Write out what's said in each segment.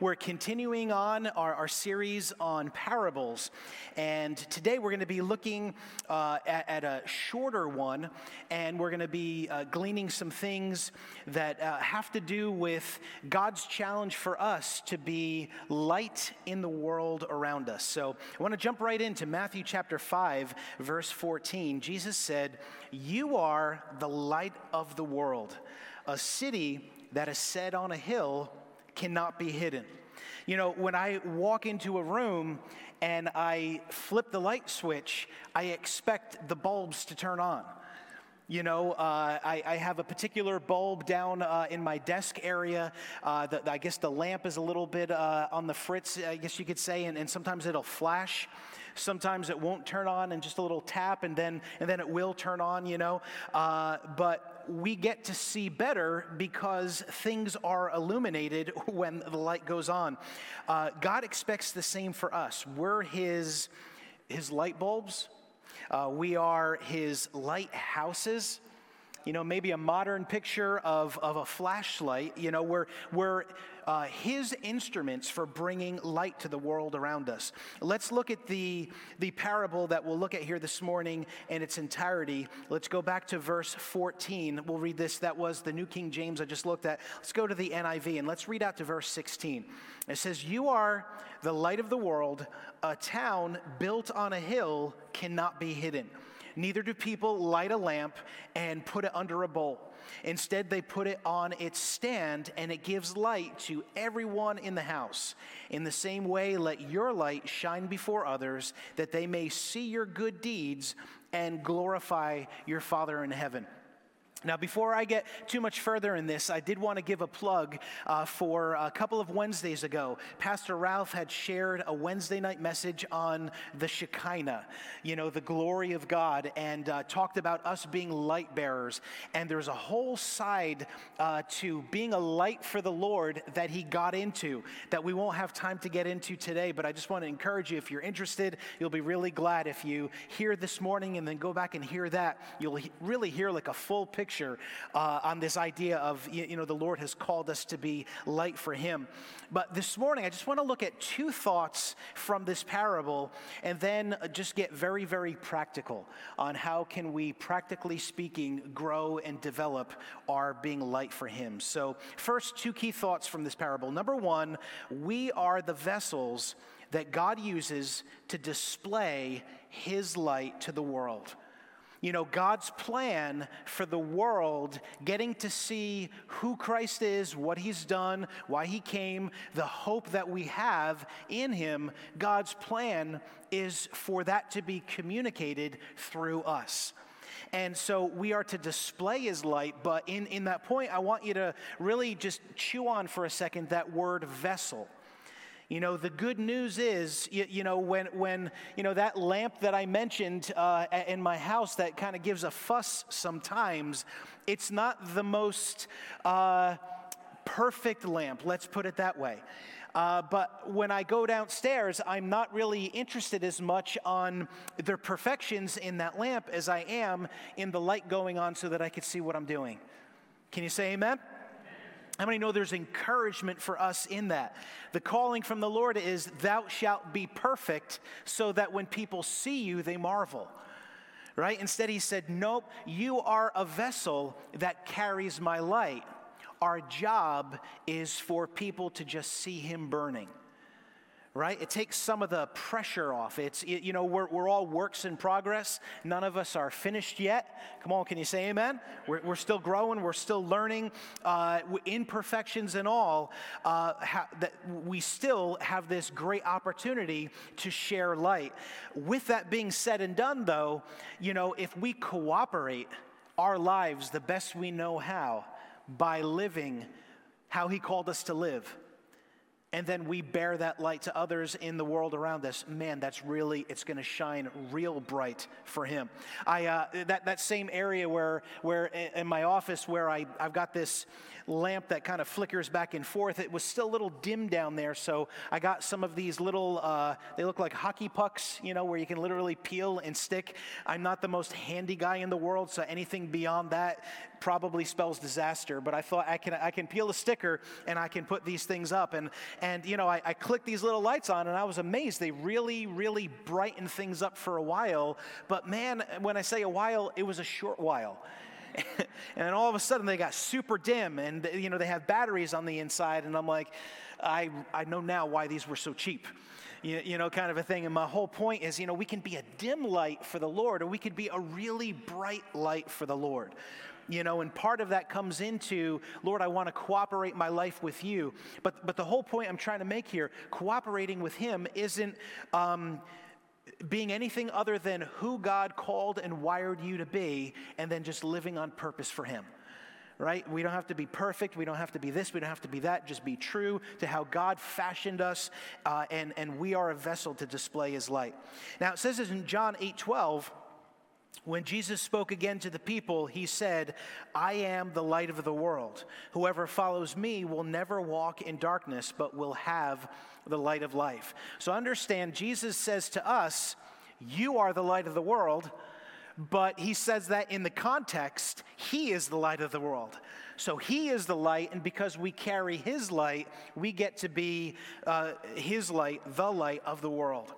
We're continuing on our, our series on parables. And today we're going to be looking uh, at, at, a shorter one, and we're going to be uh, gleaning some things that uh, have to do with God's challenge for us to be light in the world around us. So I want to jump right into Matthew chapter 5, verse 14. Jesus said, You are the light of the world. A city that is set on a hill cannot be hidden. You know, when I walk into a room and I flip the light switch, I expect the bulbs to turn on. You know, uh, I, I, have a particular bulb down uh, in my desk area. Uh, the, I guess the lamp is a little bit uh, on the fritz, I guess you could say, and, and sometimes it'll flash. Sometimes it won't turn on and just a little tap and then, and then it will turn on, you know. Uh, but we get to see better because things are illuminated when the light goes on. Uh, God expects the same for us. We're His, his light bulbs, uh, we are His lighthouses you know, maybe a modern picture of, of a flashlight. You know, we're, we're uh, his instruments for bringing light to the world around us. Let's look at the, the parable that we'll look at here this morning in its entirety. Let's go back to verse 14. We'll read this. That was the New King James I just looked at. Let's go to the NIV and let's read out to verse 16. It says, You are the light of the world. A town built on a hill cannot be hidden. Neither do people light a lamp and put it under a bowl. Instead, they put it on its stand and it gives light to everyone in the house. In the same way, let your light shine before others that they may see your good deeds and glorify your Father in heaven. Now, before I get too much further in this, I did want to give a plug uh, for a couple of Wednesdays ago. Pastor Ralph had shared a Wednesday night message on the Shekinah, you know, the glory of God, and uh, talked about us being light bearers. And there's a whole side uh, to being a light for the Lord that he got into that we won't have time to get into today. But I just want to encourage you if you're interested, you'll be really glad if you hear this morning and then go back and hear that. You'll he- really hear like a full picture picture uh, on this idea of, you know, the Lord has called us to be light for Him. But this morning, I just want to look at two thoughts from this parable and then just get very, very practical on how can we, practically speaking, grow and develop our being light for Him. So, first, two key thoughts from this parable. Number one, we are the vessels that God uses to display His light to the world you know, God's plan for the world getting to see who Christ is, what he's done, why he came, the hope that we have in him, God's plan is for that to be communicated through us. And so we are to display his light, but in, in that point, I want you to really just chew on for a second that word vessel. You know, the good news is, you, you, know, when, when, you know, that lamp that I mentioned uh, in my house that kind of gives a fuss sometimes, it's not the most uh, perfect lamp, let's put it that way. Uh, but when I go downstairs, I'm not really interested as much on the perfections in that lamp as I am in the light going on so that I can see what I'm doing. Can you say amen? How many know there's encouragement for us in that? The calling from the Lord is, Thou shalt be perfect, so that when people see you, they marvel. Right? Instead, he said, Nope, you are a vessel that carries my light. Our job is for people to just see him burning right? It takes some of the pressure off. It's, you know, we're, we're all works in progress. None of us are finished yet. Come on, can you say amen? We're, we're still growing, we're still learning, uh, imperfections and all. Uh, ha- that we still have this great opportunity to share light. With that being said and done, though, you know, if we cooperate our lives the best we know how by living how He called us to live and then we bear that light to others in the world around us, man, that's really, it's going to shine real bright for him. I, uh, that, that same area where, where in my office where I, I've got this lamp that kind of flickers back and forth, it was still a little dim down there. So I got some of these little, uh, they look like hockey pucks, you know, where you can literally peel and stick. I'm not the most handy guy in the world, so anything beyond that, probably spells disaster, but I thought I can, I can peel a sticker and I can put these things up. And, and you know, I, I clicked these little lights on and I was amazed. They really, really brighten things up for a while. But man, when I say a while, it was a short while. and all of a sudden they got super dim and you know they have batteries on the inside and i'm like i, I know now why these were so cheap you, you know, kind of a thing. And my whole point is, you know, we can be a dim light for the Lord, or we could be a really bright light for the Lord you know and part of that comes into lord i want to cooperate my life with you but but the whole point i'm trying to make here cooperating with him isn't um, being anything other than who god called and wired you to be and then just living on purpose for him right? We don't have to be perfect. We don't have to be this. We don't have to be that. Just be true to how God fashioned us, uh, and, and we are a vessel to display his light. Now, it says this in John 8 12. When Jesus spoke again to the people, he said, I am the light of the world. Whoever follows me will never walk in darkness, but will have the light of life. So understand, Jesus says to us, You are the light of the world but he says that in the context, he is the light of the world. So he is the light, and because we carry his light, we get to be uh, his light, the light of the world.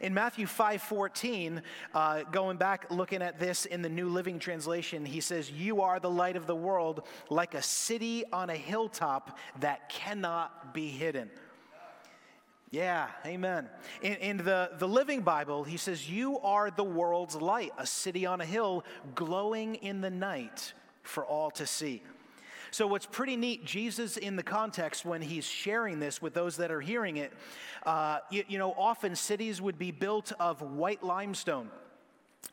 In Matthew 5:14, uh, going back looking at this in the New Living Translation, he says, "You are the light of the world, like a city on a hilltop that cannot be hidden." Yeah, amen. In, in, the, the Living Bible, he says, You are the world's light, a city on a hill glowing in the night for all to see. So, what's pretty neat, Jesus, in the context when he's sharing this with those that are hearing it, uh, you, you know, often cities would be built of white limestone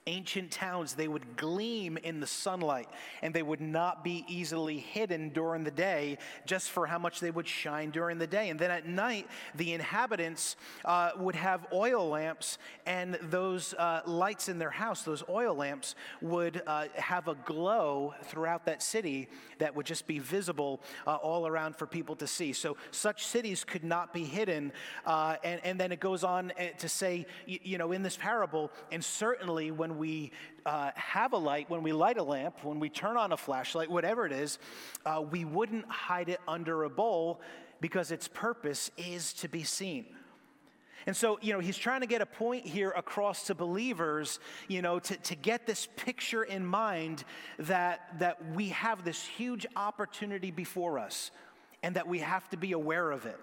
ancient towns, they would gleam in the sunlight and they would not be easily hidden during the day just for how much they would shine during the day. And then at night, the inhabitants uh, would have oil lamps, and those uh, lights in their house, those oil lamps, would uh, have a glow throughout that city that would just be visible uh, all around for people to see. So such cities could not be hidden. Uh, and, and then it goes on eh, to say, you, you know, in this parable, and certainly when we uh, have a light, when we light a lamp, when we turn on a flashlight, whatever it is, uh, we wouldn't hide it under a bowl because its purpose is to be seen. And so, you know, he's trying to get a point here across to believers, you know, to, to get this picture in mind that, that we have this huge opportunity before us and that we have to be aware of it.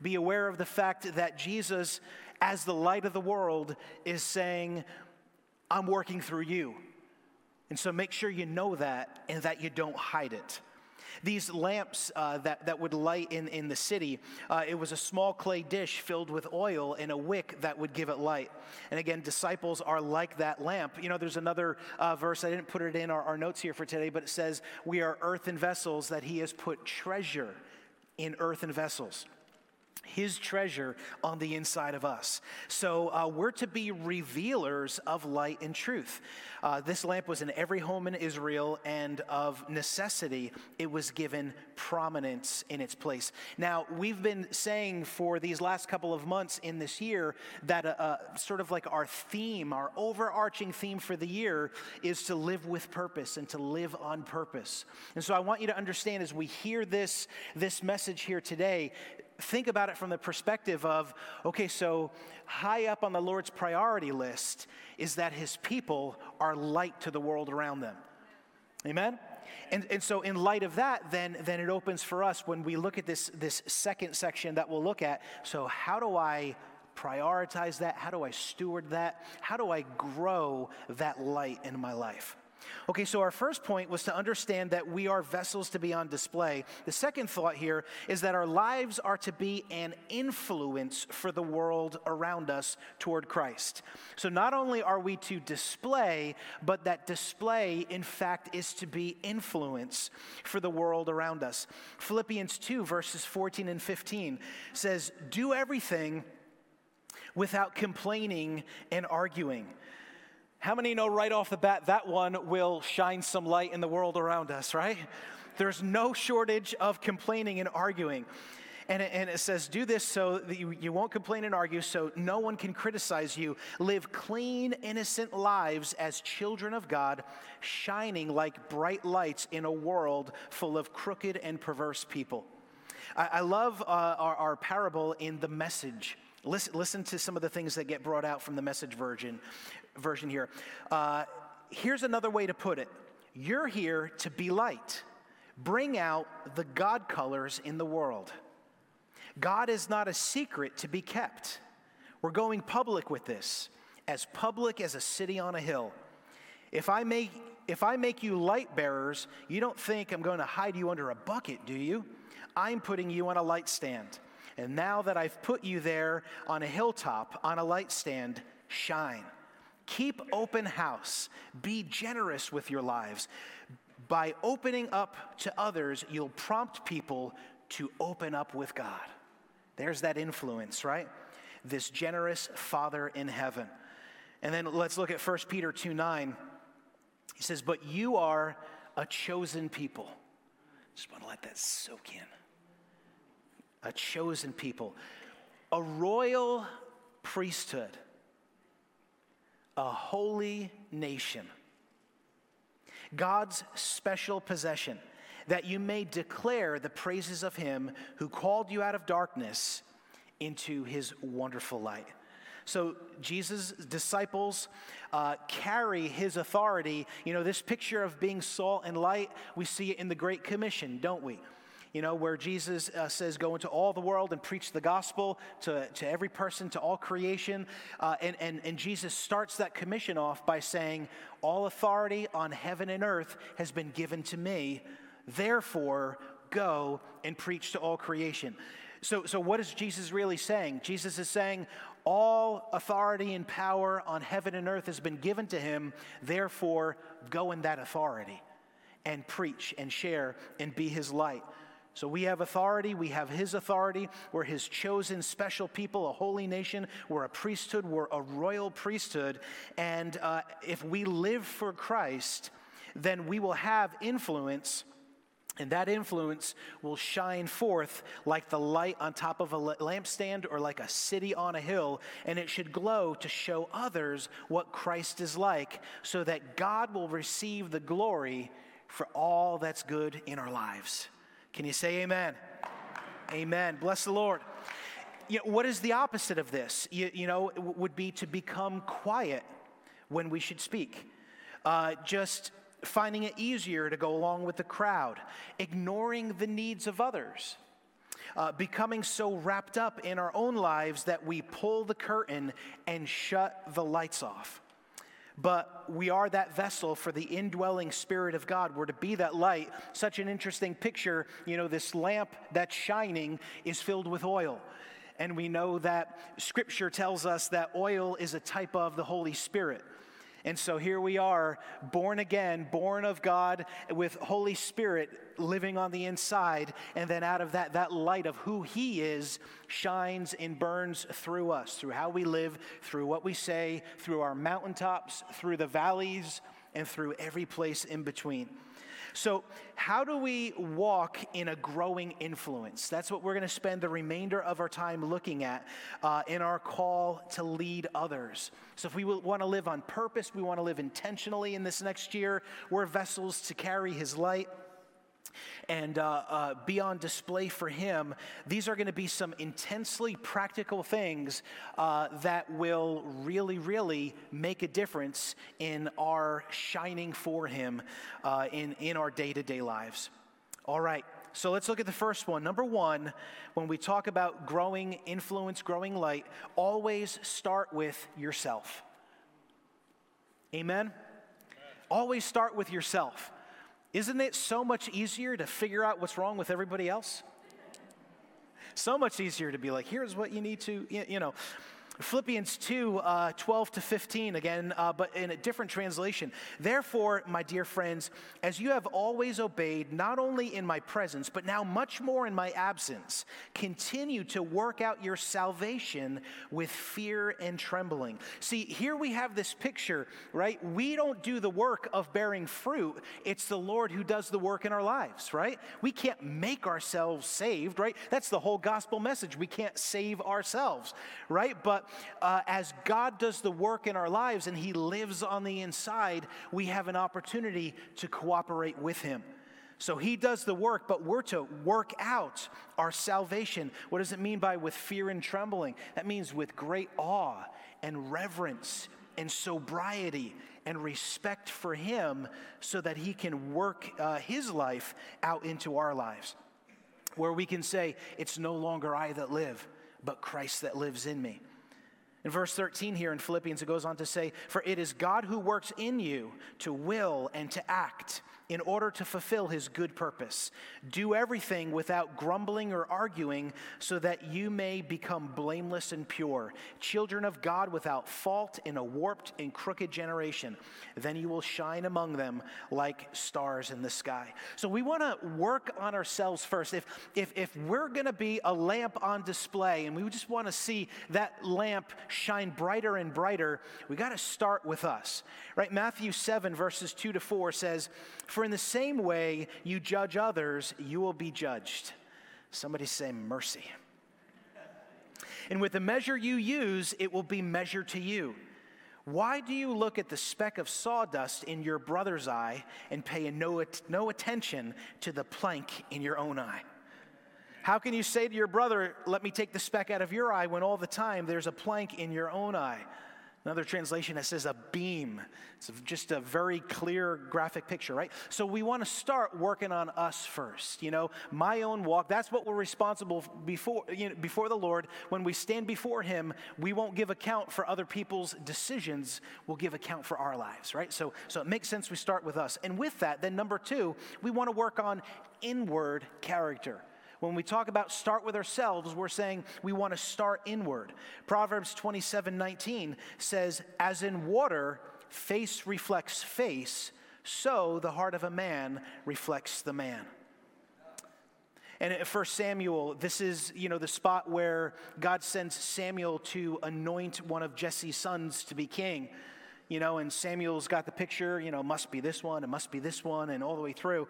Be aware of the fact that Jesus, as the light of the world, is saying, I'm working through you. And so make sure you know that and that you don't hide it. These lamps uh, that, that would light in, in the city, uh, it was a small clay dish filled with oil and a wick that would give it light. And again, disciples are like that lamp. You know, there's another uh, verse, I didn't put it in our, our notes here for today, but it says, We are earthen vessels that he has put treasure in earthen vessels his treasure on the inside of us. So uh, we're to be revealers of light and truth. Uh, this lamp was in every home in Israel, and of necessity, it was given prominence in its place. Now, we've been saying for these last couple of months in this year that uh, uh sort of like our theme, our overarching theme for the year is to live with purpose and to live on purpose. And so I want you to understand as we hear this, this message here today, think about it from the perspective of okay, so high up on the Lord's priority list is that his people are light to the world around them. Amen? And, and so, in light of that, then, then it opens for us when we look at this, this second section that we'll look at. So, how do I prioritize that? How do I steward that? How do I grow that light in my life? Okay, so our first point was to understand that we are vessels to be on display. The second thought here is that our lives are to be an influence for the world around us toward Christ. So not only are we to display, but that display, in fact, is to be influence for the world around us. Philippians 2, verses 14 and 15 says, Do everything without complaining and arguing how many know right off the bat that one will shine some light in the world around us, right? There's no shortage of complaining and arguing. And it, and it says, Do this so that you, you won't complain and argue, so no one can criticize you. Live clean, innocent lives as children of God, shining like bright lights in a world full of crooked and perverse people. I, I love uh, our, our parable in the message. Listen, listen to some of the things that get brought out from the message version, version here. Uh, here's another way to put it You're here to be light, bring out the God colors in the world. God is not a secret to be kept. We're going public with this, as public as a city on a hill. If I make, if I make you light bearers, you don't think I'm going to hide you under a bucket, do you? I'm putting you on a light stand. And now that I've put you there on a hilltop, on a light stand, shine. Keep open house. Be generous with your lives. By opening up to others, you'll prompt people to open up with God. There's that influence, right? This generous Father in heaven. And then let's look at 1 Peter 2 9. He says, But you are a chosen people. Just want to let that soak in a chosen people, a royal priesthood, a holy nation, God's special possession, that you may declare the praises of him who called you out of darkness into his wonderful light. So, Jesus' disciples uh, carry his authority. You know, this picture of being salt and light, we see it in the Great Commission, don't we? You know, where Jesus uh, says, Go into all the world and preach the gospel to, to every person, to all creation. Uh, and, and, and Jesus starts that commission off by saying, All authority on heaven and earth has been given to me. Therefore, go and preach to all creation. So, so what is Jesus really saying? Jesus is saying, All authority and power on heaven and earth has been given to him. Therefore, go in that authority and preach and share and be his light. So we have authority, we have his authority. We're his chosen special people, a holy nation. We're a priesthood, we're a royal priesthood. And uh, if we live for Christ, then we will have influence. And that influence will shine forth like the light on top of a lampstand or like a city on a hill. And it should glow to show others what Christ is like, so that God will receive the glory for all that's good in our lives. Can you say amen? Amen. Bless the Lord. You know, what is the opposite of this? You, you know, would be to become quiet when we should speak. Uh, just finding it easier to go along with the crowd, ignoring the needs of others. Uh, becoming so wrapped up in our own lives that we pull the curtain and shut the lights off but we are that vessel for the indwelling Spirit of God. We're to be that light. Such an interesting picture. You know, this lamp that's shining is filled with oil. And we know that Scripture tells us that oil is a type of the Holy Spirit. And so here we are, born again, born of God, with Holy Spirit living on the inside. And then out of that, that light of who He is shines and burns through us, through how we live, through what we say, through our mountaintops, through the valleys, and through every place in between. So, how do we walk in a growing influence? That's what we're going to spend the remainder of our time looking at uh, in our call to lead others. So, if we want to live on purpose, we want to live intentionally in this next year, we're vessels to carry His light and uh, uh, be on display for Him, these are going to be some intensely practical things uh, that will really, really make a difference in our shining for Him uh, in, in our day to day lives. All right. So let's look at the first one. Number one, when we talk about growing influence, growing light, always start with yourself. Amen? Amen. Always start with yourself. Isn't it so much easier to figure out what's wrong with everybody else? So much easier to be like, here's what you need to, you know. Philippians 2 uh, 12 to 15, again, uh, but in a different translation. Therefore, my dear friends, as you have always obeyed, not only in my presence, but now much more in my absence, continue to work out your salvation with fear and trembling. See, here we have this picture, right? We don't do the work of bearing fruit, it's the Lord who does the work in our lives, right? We can't make ourselves saved, right? That's the whole gospel message. We can't save ourselves, right? But uh, as God does the work in our lives and He lives on the inside, we have an opportunity to cooperate with Him. So he does the work, but we're to work out our salvation. What does it mean by with fear and trembling? That means with great awe and reverence and sobriety and respect for him so that he can work uh, his life out into our lives. Where we can say, It's no longer I that live, but Christ that lives in me. In verse 13 here in Philippians, it goes on to say, For it is God who works in you to will and to act in order to fulfill his good purpose. Do everything without grumbling or arguing, so that you may become blameless and pure, children of God without fault in a warped and crooked generation. Then you will shine among them like stars in the sky. So we want to work on ourselves first. If, if, if we're going to be a lamp on display and we just want to see that lamp shine brighter and brighter, we got to start with us. Right? Matthew 7, verses 2 to 4 says, For in the same way you judge others, you will be judged. Somebody say mercy. And with the measure you use, it will be measured to you. Why do you look at the speck of sawdust in your brother's eye and pay no, no attention to the plank in your own eye? How can you say to your brother, Let me take the speck out of your eye, when all the time there's a plank in your own eye? Another translation that says a beam. It's just a very clear graphic picture, right? So we want to start working on us first. You know, my own walk. That's what we're responsible before you know, before the Lord. When we stand before Him, we won't give account for other people's decisions. We'll give account for our lives, right? So, so it makes sense we start with us. And with that, then number two, we want to work on inward character. When we talk about start with ourselves, we're saying we want to start inward. Proverbs 27 19 says, As in water, face reflects face, so the heart of a man reflects the man. And at 1 Samuel, this is, you know, the spot where God sends Samuel to anoint one of Jesse's sons to be king. You know, and Samuel's got the picture, you know, must be this one, it must be this one, and all the way through.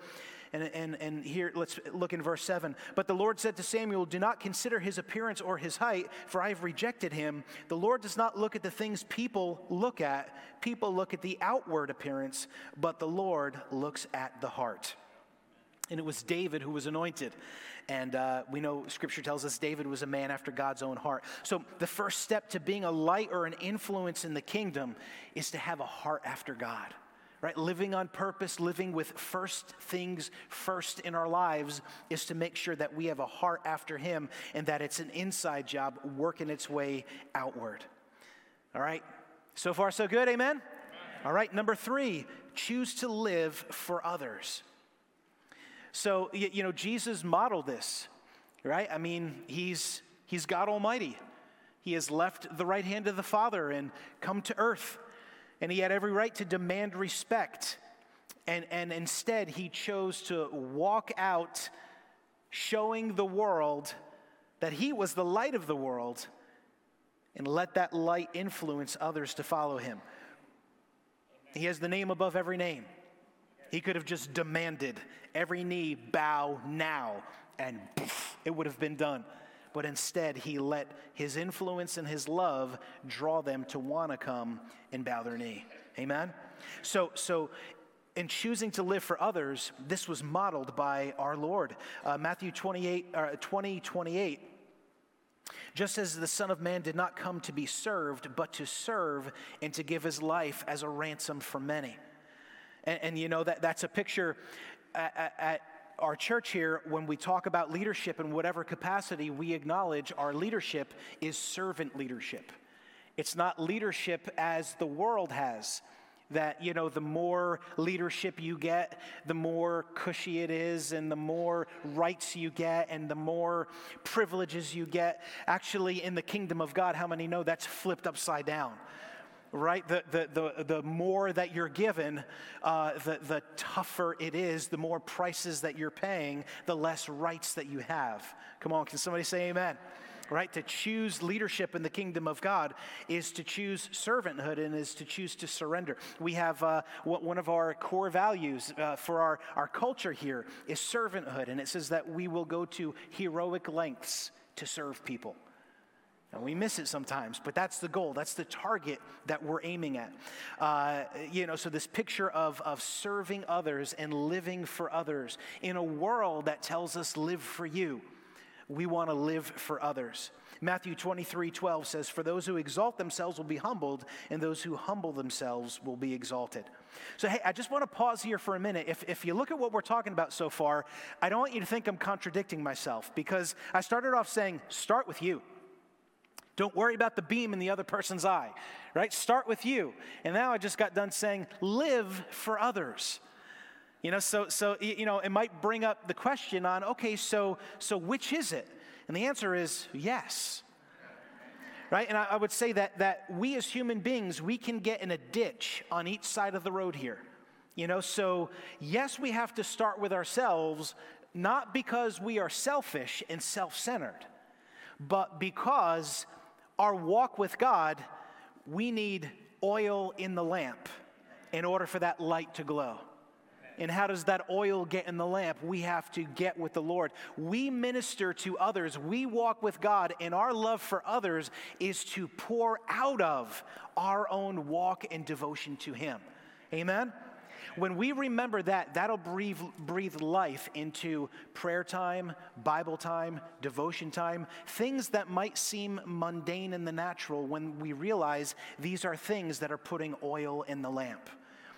And, and, and here, let's look in verse 7. But the Lord said to Samuel, Do not consider his appearance or his height, for I have rejected him. The Lord does not look at the things people look at. People look at the outward appearance, but the Lord looks at the heart. And it was David who was anointed. And uh, we know scripture tells us David was a man after God's own heart. So the first step to being a light or an influence in the kingdom is to have a heart after God right? Living on purpose, living with first things first in our lives is to make sure that we have a heart after Him and that it's an inside job working its way outward. All right? So far, so good, amen? amen? All right, number three, choose to live for others. So, you know, Jesus modeled this, right? I mean, he's, he's God Almighty. He has left the right hand of the Father and come to earth and he had every right to demand respect. And, and instead, he chose to walk out showing the world that he was the light of the world and let that light influence others to follow him. He has the name above every name. He could have just demanded every knee bow now, and poof, it would have been done but instead he let his influence and his love draw them to want to come and bow their knee. Amen? So, so in choosing to live for others, this was modeled by our Lord. Uh, Matthew 28, uh, 20, 28. Just as the Son of Man did not come to be served, but to serve and to give his life as a ransom for many. And, and you know, that, that's a picture at, at, our church here, when we talk about leadership in whatever capacity, we acknowledge our leadership is servant leadership. It's not leadership as the world has. that you know the more leadership you get the more cushy it is and the more rights you get and the more privileges you get actually in the kingdom of god how many know that's flipped upside down right the, the, the, the more that you're given uh, the, the tougher it is the more prices that you're paying the less rights that you have come on can somebody say amen right? To choose leadership in the kingdom of God is to choose servanthood and is to choose to surrender. We have uh, one of our core values uh, for our, our culture here is servanthood, and it says that we will go to heroic lengths to serve people. And we miss it sometimes, but that's the goal. That's the target that we're aiming at. Uh, you know, so this picture of, of serving others and living for others in a world that tells us live for you we want to live for others. Matthew 23 12 says, For those who exalt themselves will be humbled, and those who humble themselves will be exalted. So, hey, I just want to pause here for a minute. If, if you look at what we're talking about so far, I don't want you to think I'm contradicting myself because I started off saying, Start with you. Don't worry about the beam in the other person's eye, right? Start with you. And now I just got done saying, Live for others. You know, so, so you know, it might bring up the question on, okay, so, so which is it? And the answer is yes. Right? And I, I would say that, that we as human beings, we can get in a ditch on each side of the road here. You know, so yes, we have to start with ourselves, not because we are selfish and self centered, but because our walk with God, we need oil in the lamp in order for that light to glow. And how does that oil get in the lamp? We have to get with the Lord. We minister to others, we walk with God, and our love for others is to pour out of our own walk and devotion to Him. Amen? When we remember that, that'll breathe, breathe life into prayer time, Bible time, devotion time, things that might seem mundane in the natural when we realize these are things that are putting oil in the lamp.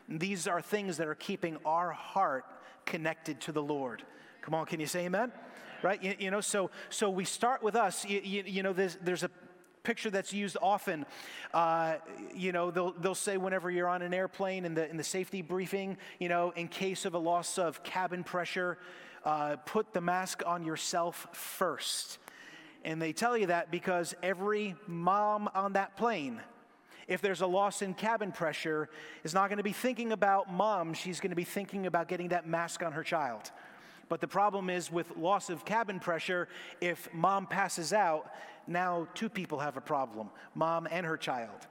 These are things that are keeping our heart connected to the Lord. Come on, can you say amen? Right? You, you know, so, so we start with us. You, you, you know, there's, there's a picture that's used often. Uh, you know, they'll, they'll say whenever you're on an airplane in the, in the safety briefing, you know, in case of a loss of cabin pressure, uh, put the mask on yourself first. And they tell you that because every mom on that plane if there's a loss in cabin pressure, is not going to be thinking about mom. She's going to be thinking about getting that mask on her child. But the problem is with loss of cabin pressure, if mom passes out, now two people have a problem mom and her child.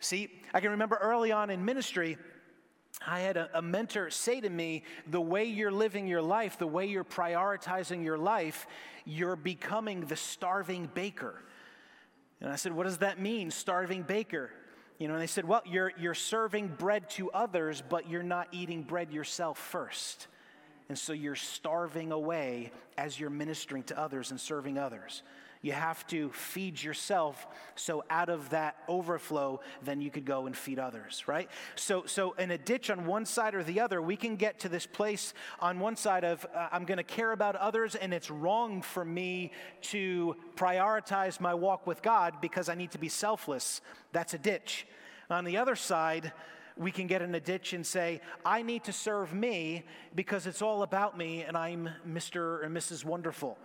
See, I can remember early on in ministry, I had a, a, mentor say to me, the way you're living your life, the way you're prioritizing your life, you're becoming the starving baker. And I said, What does that mean, starving baker? You know, and they said, Well, you're, you're serving bread to others, but you're not eating bread yourself first. And so you're starving away as you're ministering to others and serving others. You have to feed yourself so out of that overflow, then you could go and feed others, right? So, so in a ditch on one side or the other, we can get to this place on one side of uh, I'm going to care about others, and it's wrong for me to prioritize my walk with God because I need to be selfless. That's a ditch. On the other side, we can get in a ditch and say, I need to serve me because it's all about me and I'm Mr. or Mrs. Wonderful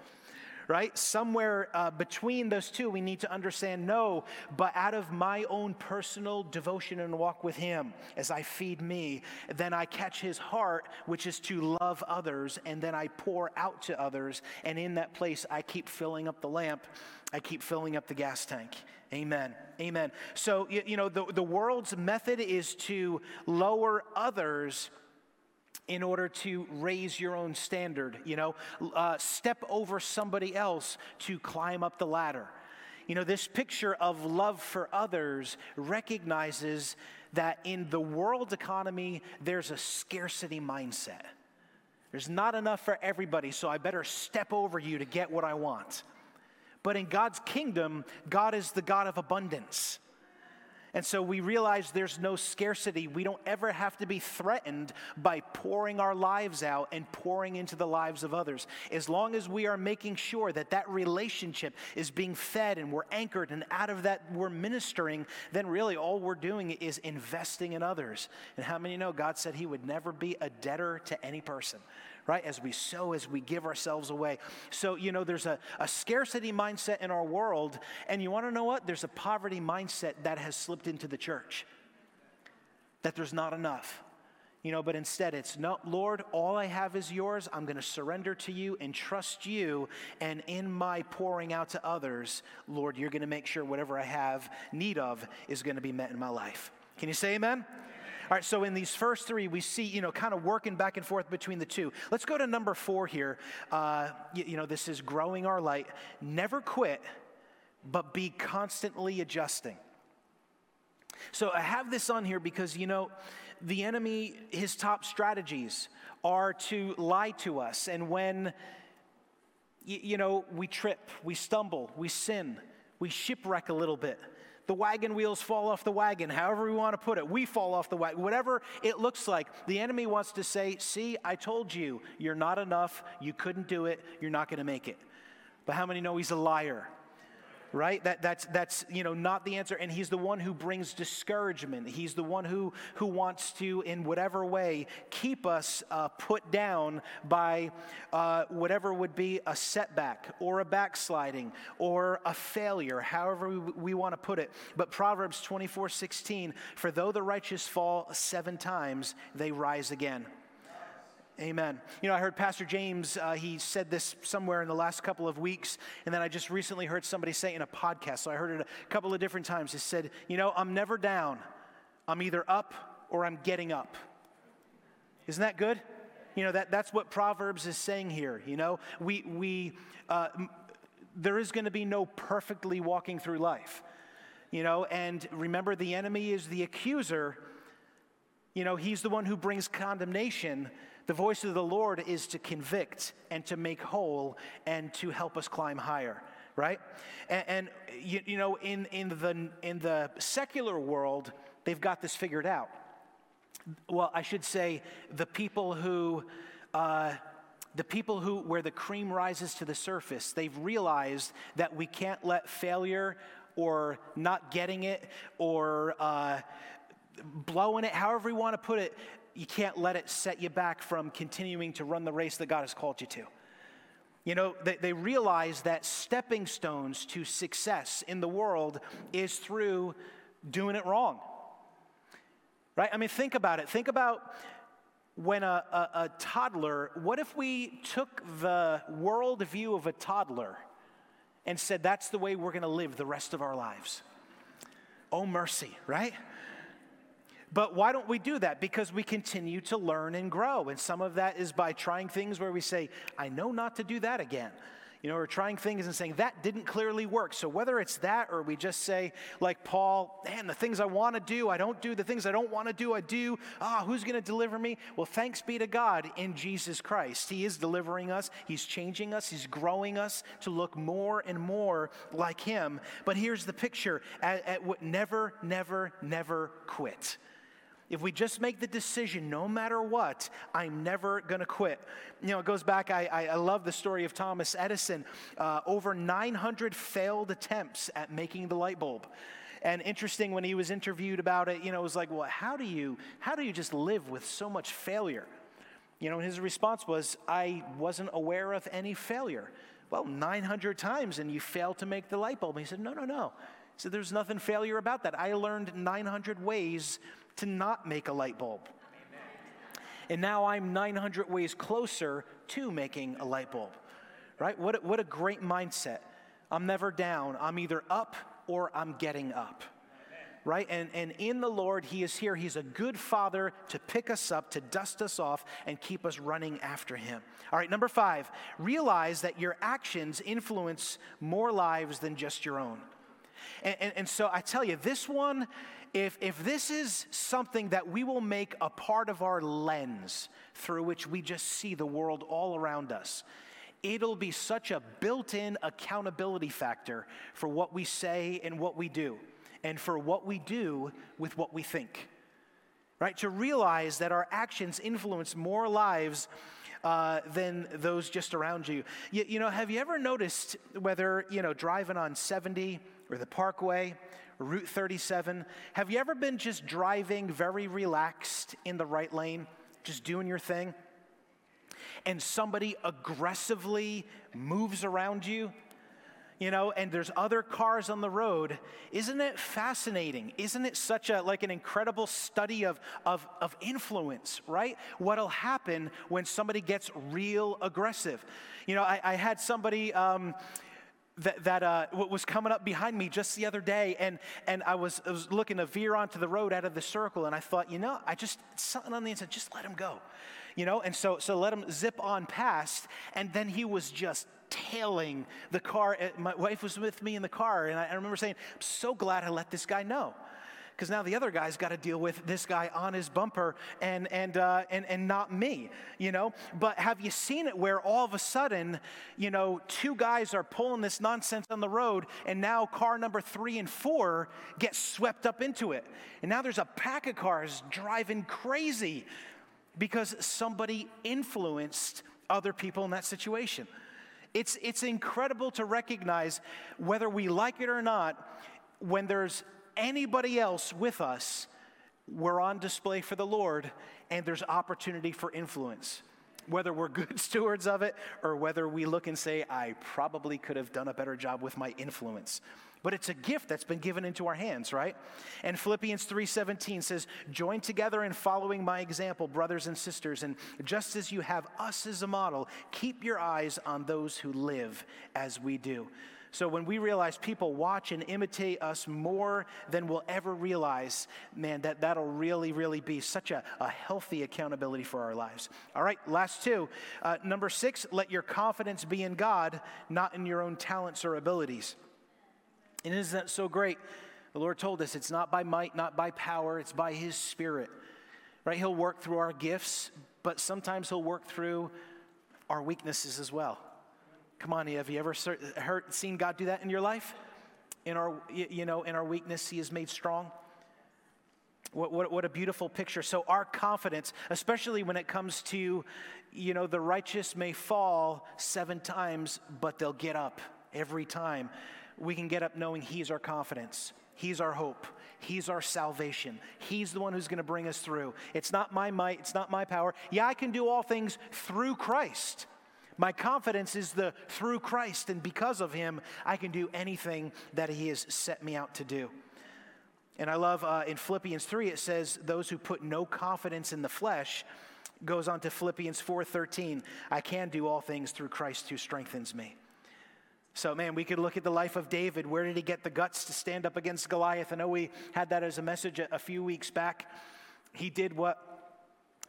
right? Somewhere uh, between those two, we need to understand no, but out of my own personal devotion and walk with Him, as I feed me, then I catch His heart, which is to love others, and then I pour out to others. And in that place, I keep filling up the lamp, I keep filling up the gas tank. Amen. Amen. So, you, you know, the, the world's method is to lower others in order to raise your own standard, you know, uh, step over somebody else to climb up the ladder. You know, this picture of love for others recognizes that in the world economy, there's a scarcity mindset. There's not enough for everybody, so I better step over you to get what I want. But in God's kingdom, God is the God of abundance. And so we realize there's no scarcity. We don't ever have to be threatened by pouring our lives out and pouring into the lives of others. As long as we are making sure that that relationship is being fed and we're anchored and out of that we're ministering, then really all we're doing is investing in others. And how many know God said He would never be a debtor to any person? Right? As we sow, as we give ourselves away. So, you know, there's a, a scarcity mindset in our world, and you want to know what? There's a poverty mindset that has slipped into the church, that there's not enough. You know, but instead it's no, Lord, all I have is yours. I'm going to surrender to you and trust you. And in my pouring out to others, Lord, you're going to make sure whatever I have need of is going to be met in my life. Can you say amen? All right, so in these first three, we see, you know, kind of working back and forth between the two. Let's go to number four here. Uh, you, you know, this is growing our light. Never quit, but be constantly adjusting. So I have this on here because, you know, the enemy, his top strategies are to lie to us. And when, you know, we trip, we stumble, we sin, we shipwreck a little bit the wagon wheels fall off the wagon, however we want to put it. We fall off the wagon, whatever it looks like. The enemy wants to say, See, I told you, you're not enough, you couldn't do it, you're not going to make it. But how many know he's a liar? Right? That, that's, that's you know not the answer. And he's the one who brings discouragement. He's the one who, who wants to in whatever way keep us uh, put down by uh, whatever would be a setback or a backsliding or a failure however we, we want to put it. But proverbs 24 16 for though the righteous fall seven times they rise again Amen. You know, I heard Pastor James, uh, he said this somewhere in the last couple of weeks, and then I just recently heard somebody say in a podcast, so I heard it a couple of different times. He said, You know, I'm never down. I'm either up or I'm getting up. Isn't that good? You know, that, that's what Proverbs is saying here. You know, we, we, uh, there is going to be no perfectly walking through life. You know, and remember, the enemy is the accuser. You know, he's the one who brings condemnation the voice of the Lord is to convict and to make whole and to help us climb higher, right? And, and you, you, know, in, in, the, in the secular world, they've got this figured out. Well, I should say the people who. Uh, the people who where the cream rises to the surface they've realized that we can't let failure or not getting it or uh, blowing it however we want to put it you can't let it set you back from continuing to run the race that God has called you to. You know, they, they realize that stepping stones to success in the world is through doing it wrong. Right? I mean, think about it. Think about when a, a, a toddler, what if we took the world view of a toddler and said, that's the way we're going to live the rest of our lives? Oh, mercy, right? But why don't we do that? Because we continue to learn and grow. And some of that is by trying things where we say, I know not to do that again. You know, we're trying things and saying that didn't clearly work. So whether it's that or we just say, like Paul, man, the things I want to do, I don't do. The things I don't want to do, I do. Ah, who's going to deliver me? Well, thanks be to God in Jesus Christ. He is delivering us, He's changing us, He's growing us to look more and more like Him. But here's the picture at, at what never, never, never quit. If we just make the decision, no matter what, I'm never going to quit. You know, it goes back, I, I, I love the story of Thomas Edison. Uh, over 900 failed attempts at making the light bulb. And interesting when he was interviewed about it, you know, it was like, well, how do you, how do you just live with so much failure? You know, his response was, I wasn't aware of any failure. Well, 900 times and you failed to make the light bulb. He said, no, no, no. He said, there's nothing failure about that. I learned 900 ways to not make a light bulb. And now I'm 900 ways closer to making a light bulb. Right? What a, what a great mindset. I'm never down. I'm either up or I'm getting up. Right? And, and in the Lord, He is here. He's a good Father to pick us up, to dust us off, and keep us running after Him. All right, number five, realize that your actions influence more lives than just your own. And, and, and so I tell you, this one, if, if this is something that we will make a part of our lens through which we just see the world all around us, it'll be such a built in accountability factor for what we say and what we do. and for what we do with what we think. Right? To realize that our actions influence more lives uh, than those just around you. you. You know, have you ever noticed whether, you know, driving on 70 or the Parkway, Route 37, have you ever been just driving very relaxed in the right lane, just doing your thing? And somebody aggressively moves around you you know, and there's other cars on the road. Isn't it fascinating? Isn't it such a like an incredible study of, of, of influence, right? What'll happen when somebody gets real aggressive. You know, I, I had somebody um, that, that uh, was coming up behind me just the other day, and, and I, was, I was looking to veer onto the road out of the circle, and I thought, you know, I just, something on the inside, just let him go. You know, and so, so let him zip on past, and then he was just tailing the car. My wife was with me in the car, and I, I remember saying, I'm so glad I let this guy know. Because now the other guy's got to deal with this guy on his bumper and, and, uh, and, and not me, you know? But have you seen it where all of a sudden, you know, two guys are pulling this nonsense on the road, and now car number three and four get swept up into it. And now there's a pack of cars driving crazy because somebody influenced other people in that situation. It's, it's incredible to recognize, whether we like it or not, when there's anybody else with us, we're on display for the Lord and there's opportunity for influence. Whether we're good stewards of it or whether we look and say, I probably could have done a better job with my influence. But it's a gift that's been given into our hands, right? And Philippians 3:17 says, "Join together in following my example, brothers and sisters, and just as you have us as a model, keep your eyes on those who live as we do." So when we realize people watch and imitate us more than we'll ever realize, man, that, that'll really, really be such a, a healthy accountability for our lives. All right, last two. Uh, number six, let your confidence be in God, not in your own talents or abilities. And isn't that so great? The Lord told us it's not by might, not by power, it's by His Spirit. Right? He'll work through our gifts, but sometimes He'll work through our weaknesses as well. Come on, have you ever heard, seen God do that in your life? In our, you know, in our weakness, He is made strong. What, what, what, a beautiful picture. So, our confidence, especially when it comes to, you know, the righteous may fall seven times, but they'll get up every time we can get up knowing He's our confidence, He's our hope, He's our salvation. He's the one who's going to bring us through. It's not my might, it's not my power. Yeah, I can do all things through Christ. My confidence is the through Christ, and because of Him, I can do anything that He has set me out to do. And I love uh, in Philippians 3, it says, Those who put no confidence in the flesh, goes on to Philippians 4:13, I can do all things through Christ who strengthens me. So, man, we could look at the life of David. Where did he get the guts to stand up against Goliath? I know we had that as a message a, a few weeks back. He did what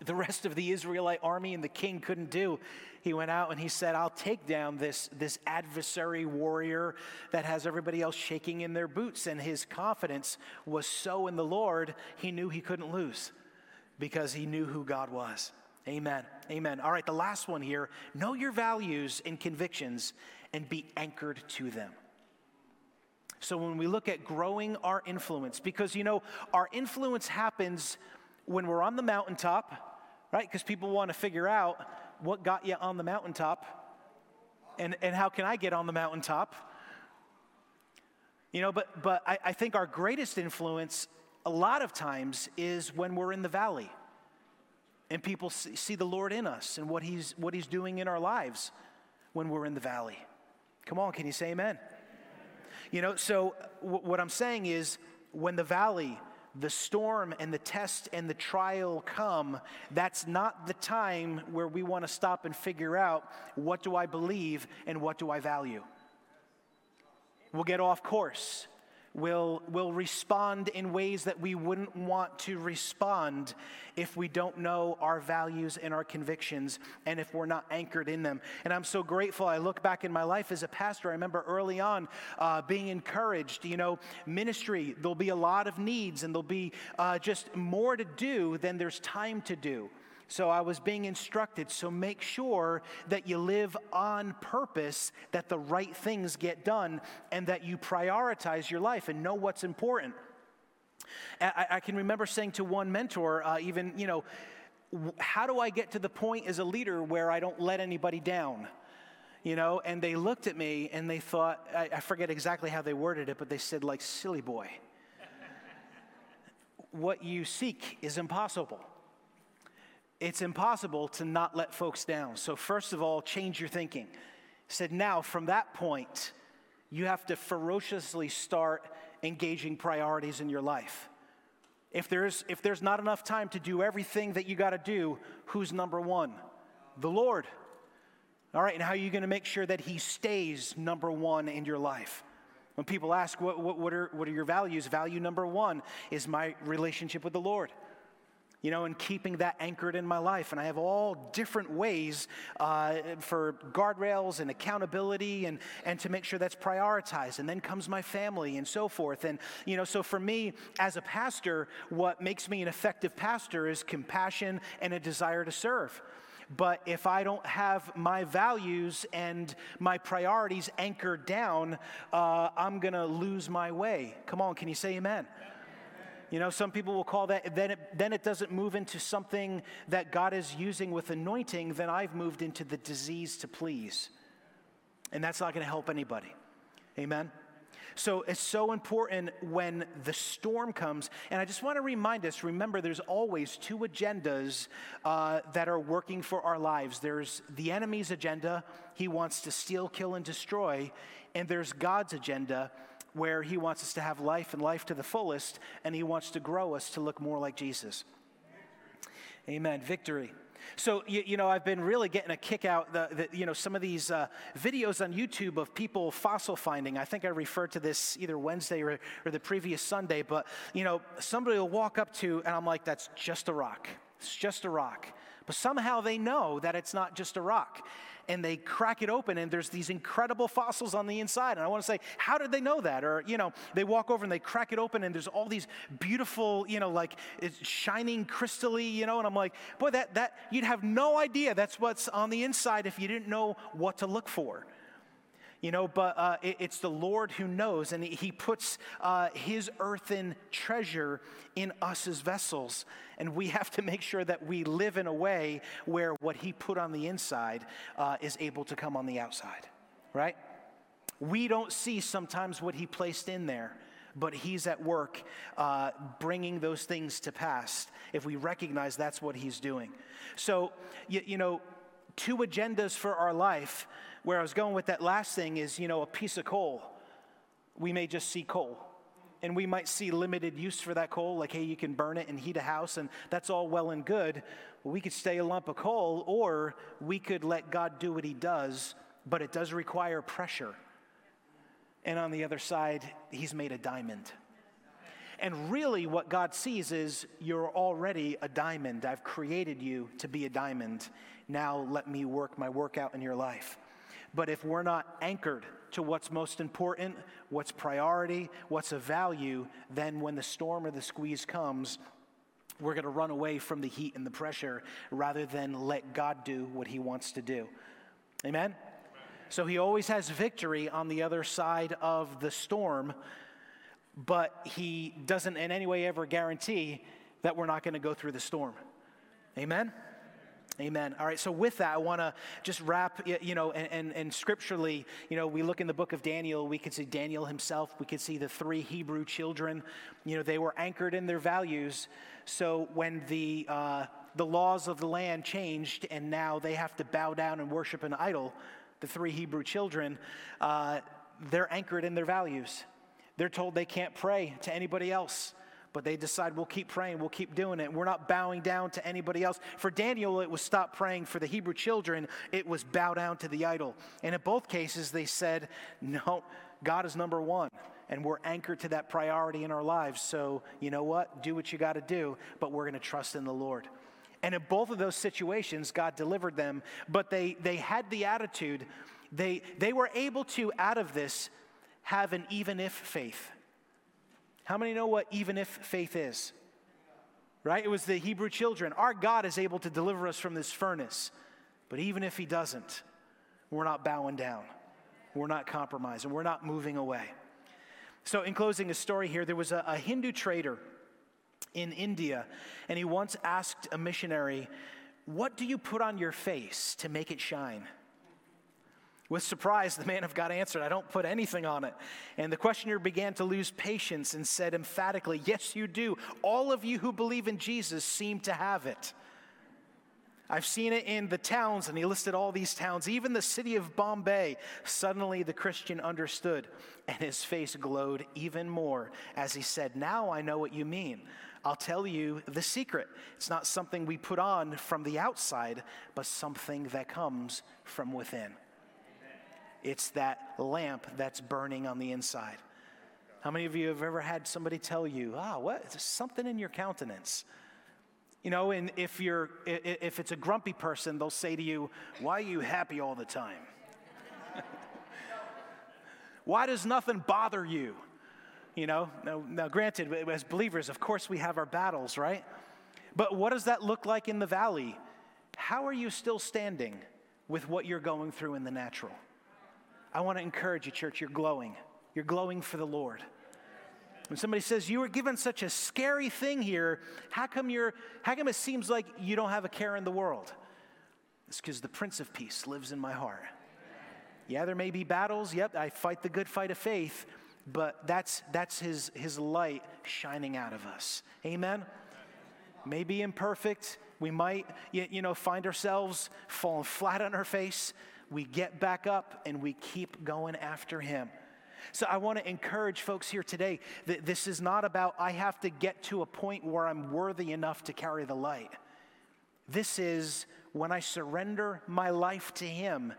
the rest of the Israelite army and the king couldn't do. He went out and he said, I'll take down this, this adversary warrior that has everybody else shaking in their boots. And his confidence was so in the Lord, he knew he couldn't lose because he knew who God was. Amen. Amen. All right, the last one here know your values and convictions and be anchored to them. So when we look at growing our influence, because you know, our influence happens when we're on the mountaintop, right? Because people want to figure out what got you on the mountaintop and, and how can I get on the mountaintop. You know, but, but I, I think our greatest influence a lot of times is when we're in the valley and people see, see the Lord in us and what he's, what he's doing in our lives when we're in the valley. Come on, can you say amen? You know, so w- what I'm saying is when the valley, the storm, and the test and the trial come, that's not the time where we want to stop and figure out what do I believe and what do I value. We'll get off course will, will respond in ways that we wouldn't want to respond if we don't know our values and our convictions and if we're not anchored in them. And I'm so grateful. I look back in my life as a pastor. I remember early on uh, being encouraged. You know, ministry, there'll be a lot of needs and there'll be uh, just more to do than there's time to do. So I was being instructed. So make sure that you live on purpose, that the right things get done, and that you prioritize your life and know what's important. I, I can remember saying to one mentor, uh, even, you know, how do I get to the point as a leader where I don't let anybody down? You know, and they looked at me and they thought, I, I forget exactly how they worded it, but they said, like, silly boy. what you seek is impossible. It's impossible to not let folks down. So, first of all, change your thinking. He said, now from that point, you have to ferociously start engaging priorities in your life. If there's, if there's not enough time to do everything that you got to do, who's number one? The Lord. All right, and how are you going to make sure that He stays number one in your life? When people ask, what, what, what, are, what are your values? Value number one is my relationship with the Lord you know, and keeping that anchored in my life. And I have all different ways uh, for guardrails and accountability and, and to make sure that's prioritized. And then comes my family and so forth. And, you know, so for me as a pastor, what makes me an effective pastor is compassion and a desire to serve. But if I don't have my values and my priorities anchored down, uh, I'm going to lose my way. Come on, can you say amen? You know, some people will call that, then it, then it doesn't move into something that God is using with anointing, then I've moved into the disease to please. And that's not going to help anybody. Amen? So it's so important when the storm comes. And I just want to remind us remember, there's always two agendas uh, that are working for our lives there's the enemy's agenda, he wants to steal, kill, and destroy. And there's God's agenda, where He wants us to have life and life to the fullest, and He wants to grow us to look more like Jesus. Amen. Victory. So, you, you, know, I've been really getting a kick out, the, the you know, some of these uh, videos on YouTube of people fossil finding. I think I referred to this either Wednesday or, or the previous Sunday, but, you know, somebody will walk up to, and I'm like, that's just a rock. It's just a rock. But somehow they know that it's not just a rock and they crack it open and there's these incredible fossils on the inside. And I want to say, how did they know that? Or, you know, they walk over and they crack it open and there's all these beautiful, you know, like it's shining crystally, you know, and I'm like, boy, that, that, you'd have no idea that's what's on the inside if you didn't know what to look for you know, but uh, it, it's the Lord who knows, and He puts uh, His earthen treasure in us as vessels. And we have to make sure that we live in a way where what He put on the inside uh, is able to come on the outside, right? We don't see sometimes what He placed in there but he's at work uh, bringing those things to pass if we recognize that's what he's doing. So, you, you, know, two agendas for our life where I was going with that last thing is, you know, a piece of coal. We may just see coal. And we might see limited use for that coal, like, hey, you can burn it and heat a house, and that's all well and good. we could stay a lump of coal, or we could let God do what He does, but it does require pressure. And on the other side, He's made a diamond. And really, what God sees is you're already a diamond. I've created you to be a diamond. Now let me work my work out in your life. But if we're not anchored to what's most important, what's priority, what's of value, then when the storm or the squeeze comes, we're going to run away from the heat and the pressure rather than let God do what he wants to do. Amen? So he always has victory on the other side of the storm, but he doesn't in any way ever guarantee that we're not going to go through the storm. Amen? Amen. All right, so with that, I want to just wrap, you know, and, and, and, scripturally, you know, we look in the book of Daniel, we can see Daniel himself, we can see the three Hebrew children, you know, they were anchored in their values. So when the, uh, the laws of the land changed and now they have to bow down and worship an idol, the three Hebrew children, uh, they're anchored in their values. They're told they can't pray to anybody else but they decide we'll keep praying, we'll keep doing it. We're not bowing down to anybody else. For Daniel, it was stop praying. For the Hebrew children, it was bow down to the idol. And in both cases, they said, no, God is number one. And we're anchored to that priority in our lives. So, you know what? Do what you got to do, but we're going to trust in the Lord. And in both of those situations, God delivered them, but they, they had the attitude, they, they were able to, out of this, have an even if faith. How many know what even if faith is? right? It was the Hebrew children. Our God is able to deliver us from this furnace. But even if He doesn't, we're not bowing down, we're not compromising, we're not moving away. So, in closing, a story here there was a, a Hindu trader in India, and he once asked a missionary, What do you put on your face to make it shine? With surprise, the man of God answered, I don't put anything on it. And the questioner began to lose patience and said emphatically, Yes, you do. All of you who believe in Jesus seem to have it. I've seen it in the towns, and he listed all these towns, even the city of Bombay. Suddenly, the Christian understood, and his face glowed even more as he said, Now I know what you mean. I'll tell you the secret. It's not something we put on from the outside, but something that comes from within. It's that lamp that's burning on the inside. How many of you have ever had somebody tell you, ah, what? There's something in your countenance. You know, and if you're if it's a grumpy person, they'll say to you, "Why are you happy all the time? Why does nothing bother you?" You know. Now, now, granted, as believers, of course, we have our battles, right? But what does that look like in the valley? How are you still standing with what you're going through in the natural? I want to encourage you, church, you're glowing. You're glowing for the Lord. When somebody says, You were given such a scary thing here, how come, you're, how come it seems like you don't have a care in the world? It's because the Prince of Peace lives in my heart. Yeah, there may be battles. Yep, I fight the good fight of faith, but that's, that's his, his light shining out of us. Amen? Maybe imperfect. We might, you know, find ourselves falling flat on our face. We get back up and we keep going after him. So I want to encourage folks here today that this is not about I have to get to a point where I'm worthy enough to carry the light. This is when I surrender my life to Him,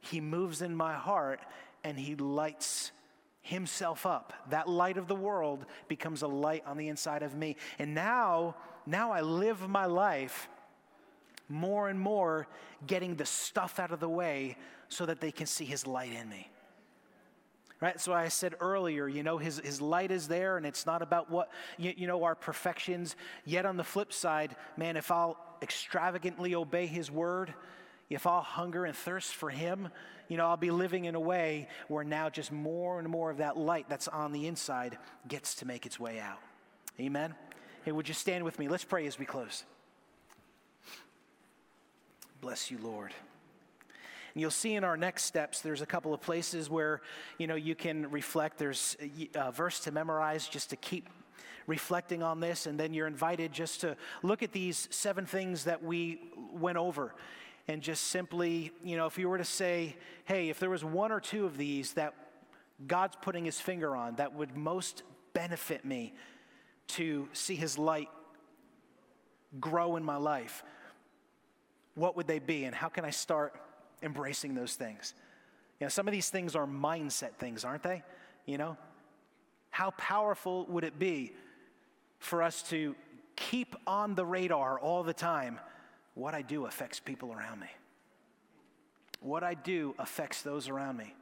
He moves in my heart and He lights Himself up. That light of the world becomes a light on the inside of me. And now, now I live my life more and more getting the stuff out of the way so that they can see His light in me right? So I said earlier, you know, his, his light is there and it's not about what, you, you know, our perfections. Yet on the flip side, man, if I'll extravagantly obey his word, if I'll hunger and thirst for him, you know, I'll be living in a way where now just more and more of that light that's on the inside gets to make its way out. Amen? Hey, would you stand with me? Let's pray as we close. Bless you, Lord. And you'll see in our next steps, there's a couple of places where, you know, you can reflect. There's a verse to memorize just to keep reflecting on this. And then you're invited just to look at these seven things that we went over. And just simply, you know, if you were to say, hey, if there was one or two of these that God's putting his finger on that would most benefit me to see his light grow in my life, what would they be? And how can I start embracing those things. You know, some of these things are mindset things, aren't they? You know, how powerful would it be for us to keep on the radar all the time what I do affects people around me? What I do affects those around me.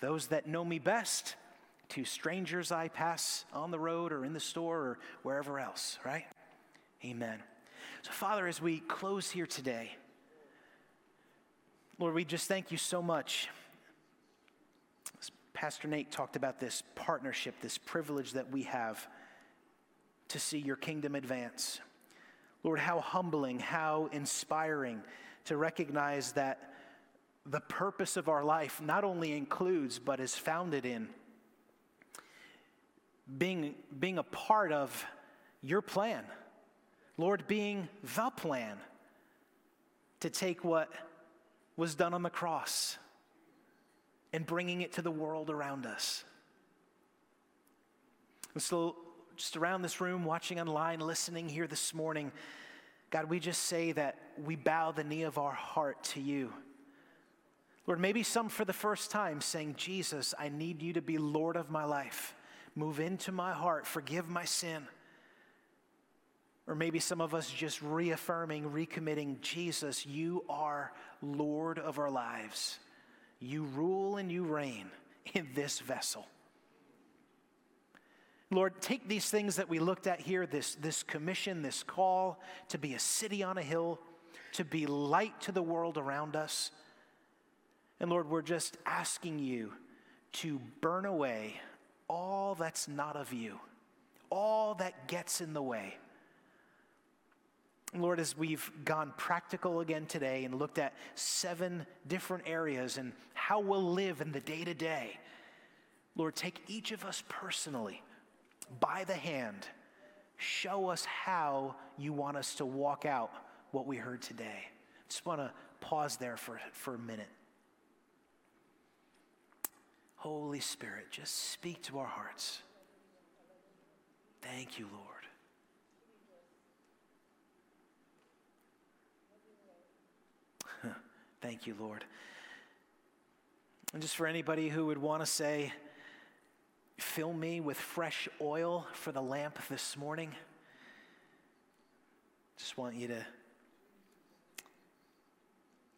Those that know me best to strangers I pass on the road or in the store or wherever else, right? Amen. So, Father, as we close here today, Lord, we just thank you so much. Pastor Nate talked about this partnership, this privilege that we have to see your kingdom advance. Lord, how humbling, how inspiring to recognize that the purpose of our life not only includes, but is founded in being, being a part of your plan. Lord, being the plan to take what was done on the cross and bringing it to the world around us. And so, just around this room, watching online, listening here this morning, God, we just say that we bow the knee of our heart to you. Lord, maybe some for the first time saying, Jesus, I need you to be Lord of my life. Move into my heart, forgive my sin. Or maybe some of us just reaffirming, recommitting, Jesus, you are Lord of our lives. You rule and you reign in this vessel. Lord, take these things that we looked at here this, this commission, this call to be a city on a hill, to be light to the world around us. And Lord, we're just asking you to burn away all that's not of you, all that gets in the way. Lord, as we've gone practical again today and looked at seven different areas and how we'll live in the day to day, Lord, take each of us personally by the hand. Show us how you want us to walk out what we heard today. Just want to pause there for, for a minute. Holy Spirit, just speak to our hearts. Thank you, Lord. Thank you, Lord. And just for anybody who would want to say, fill me with fresh oil for the lamp this morning, just want you to,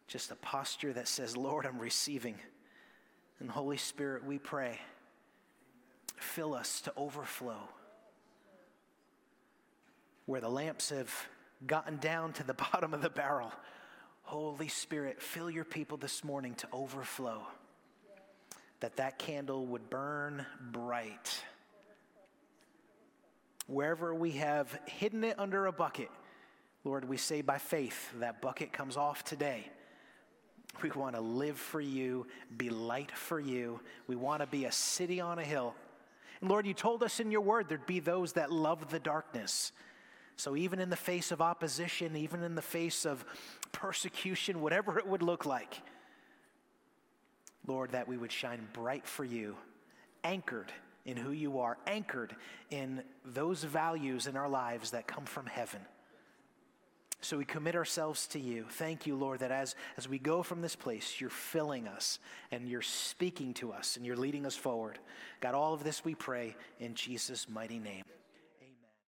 just a posture that says, Lord, I'm receiving. And Holy Spirit, we pray, fill us to overflow. Where the lamps have gotten down to the bottom of the barrel, Holy Spirit, fill your people this morning to overflow. That that candle would burn bright. Wherever we have hidden it under a bucket, Lord, we say by faith that bucket comes off today. We want to live for you, be light for you. We want to be a city on a hill. And Lord, you told us in your word there'd be those that love the darkness. So, even in the face of opposition, even in the face of persecution, whatever it would look like, Lord, that we would shine bright for you, anchored in who you are, anchored in those values in our lives that come from heaven. So we commit ourselves to you. Thank you, Lord, that as, as we go from this place, you're filling us and you're speaking to us and you're leading us forward. God, all of this we pray in Jesus' mighty name.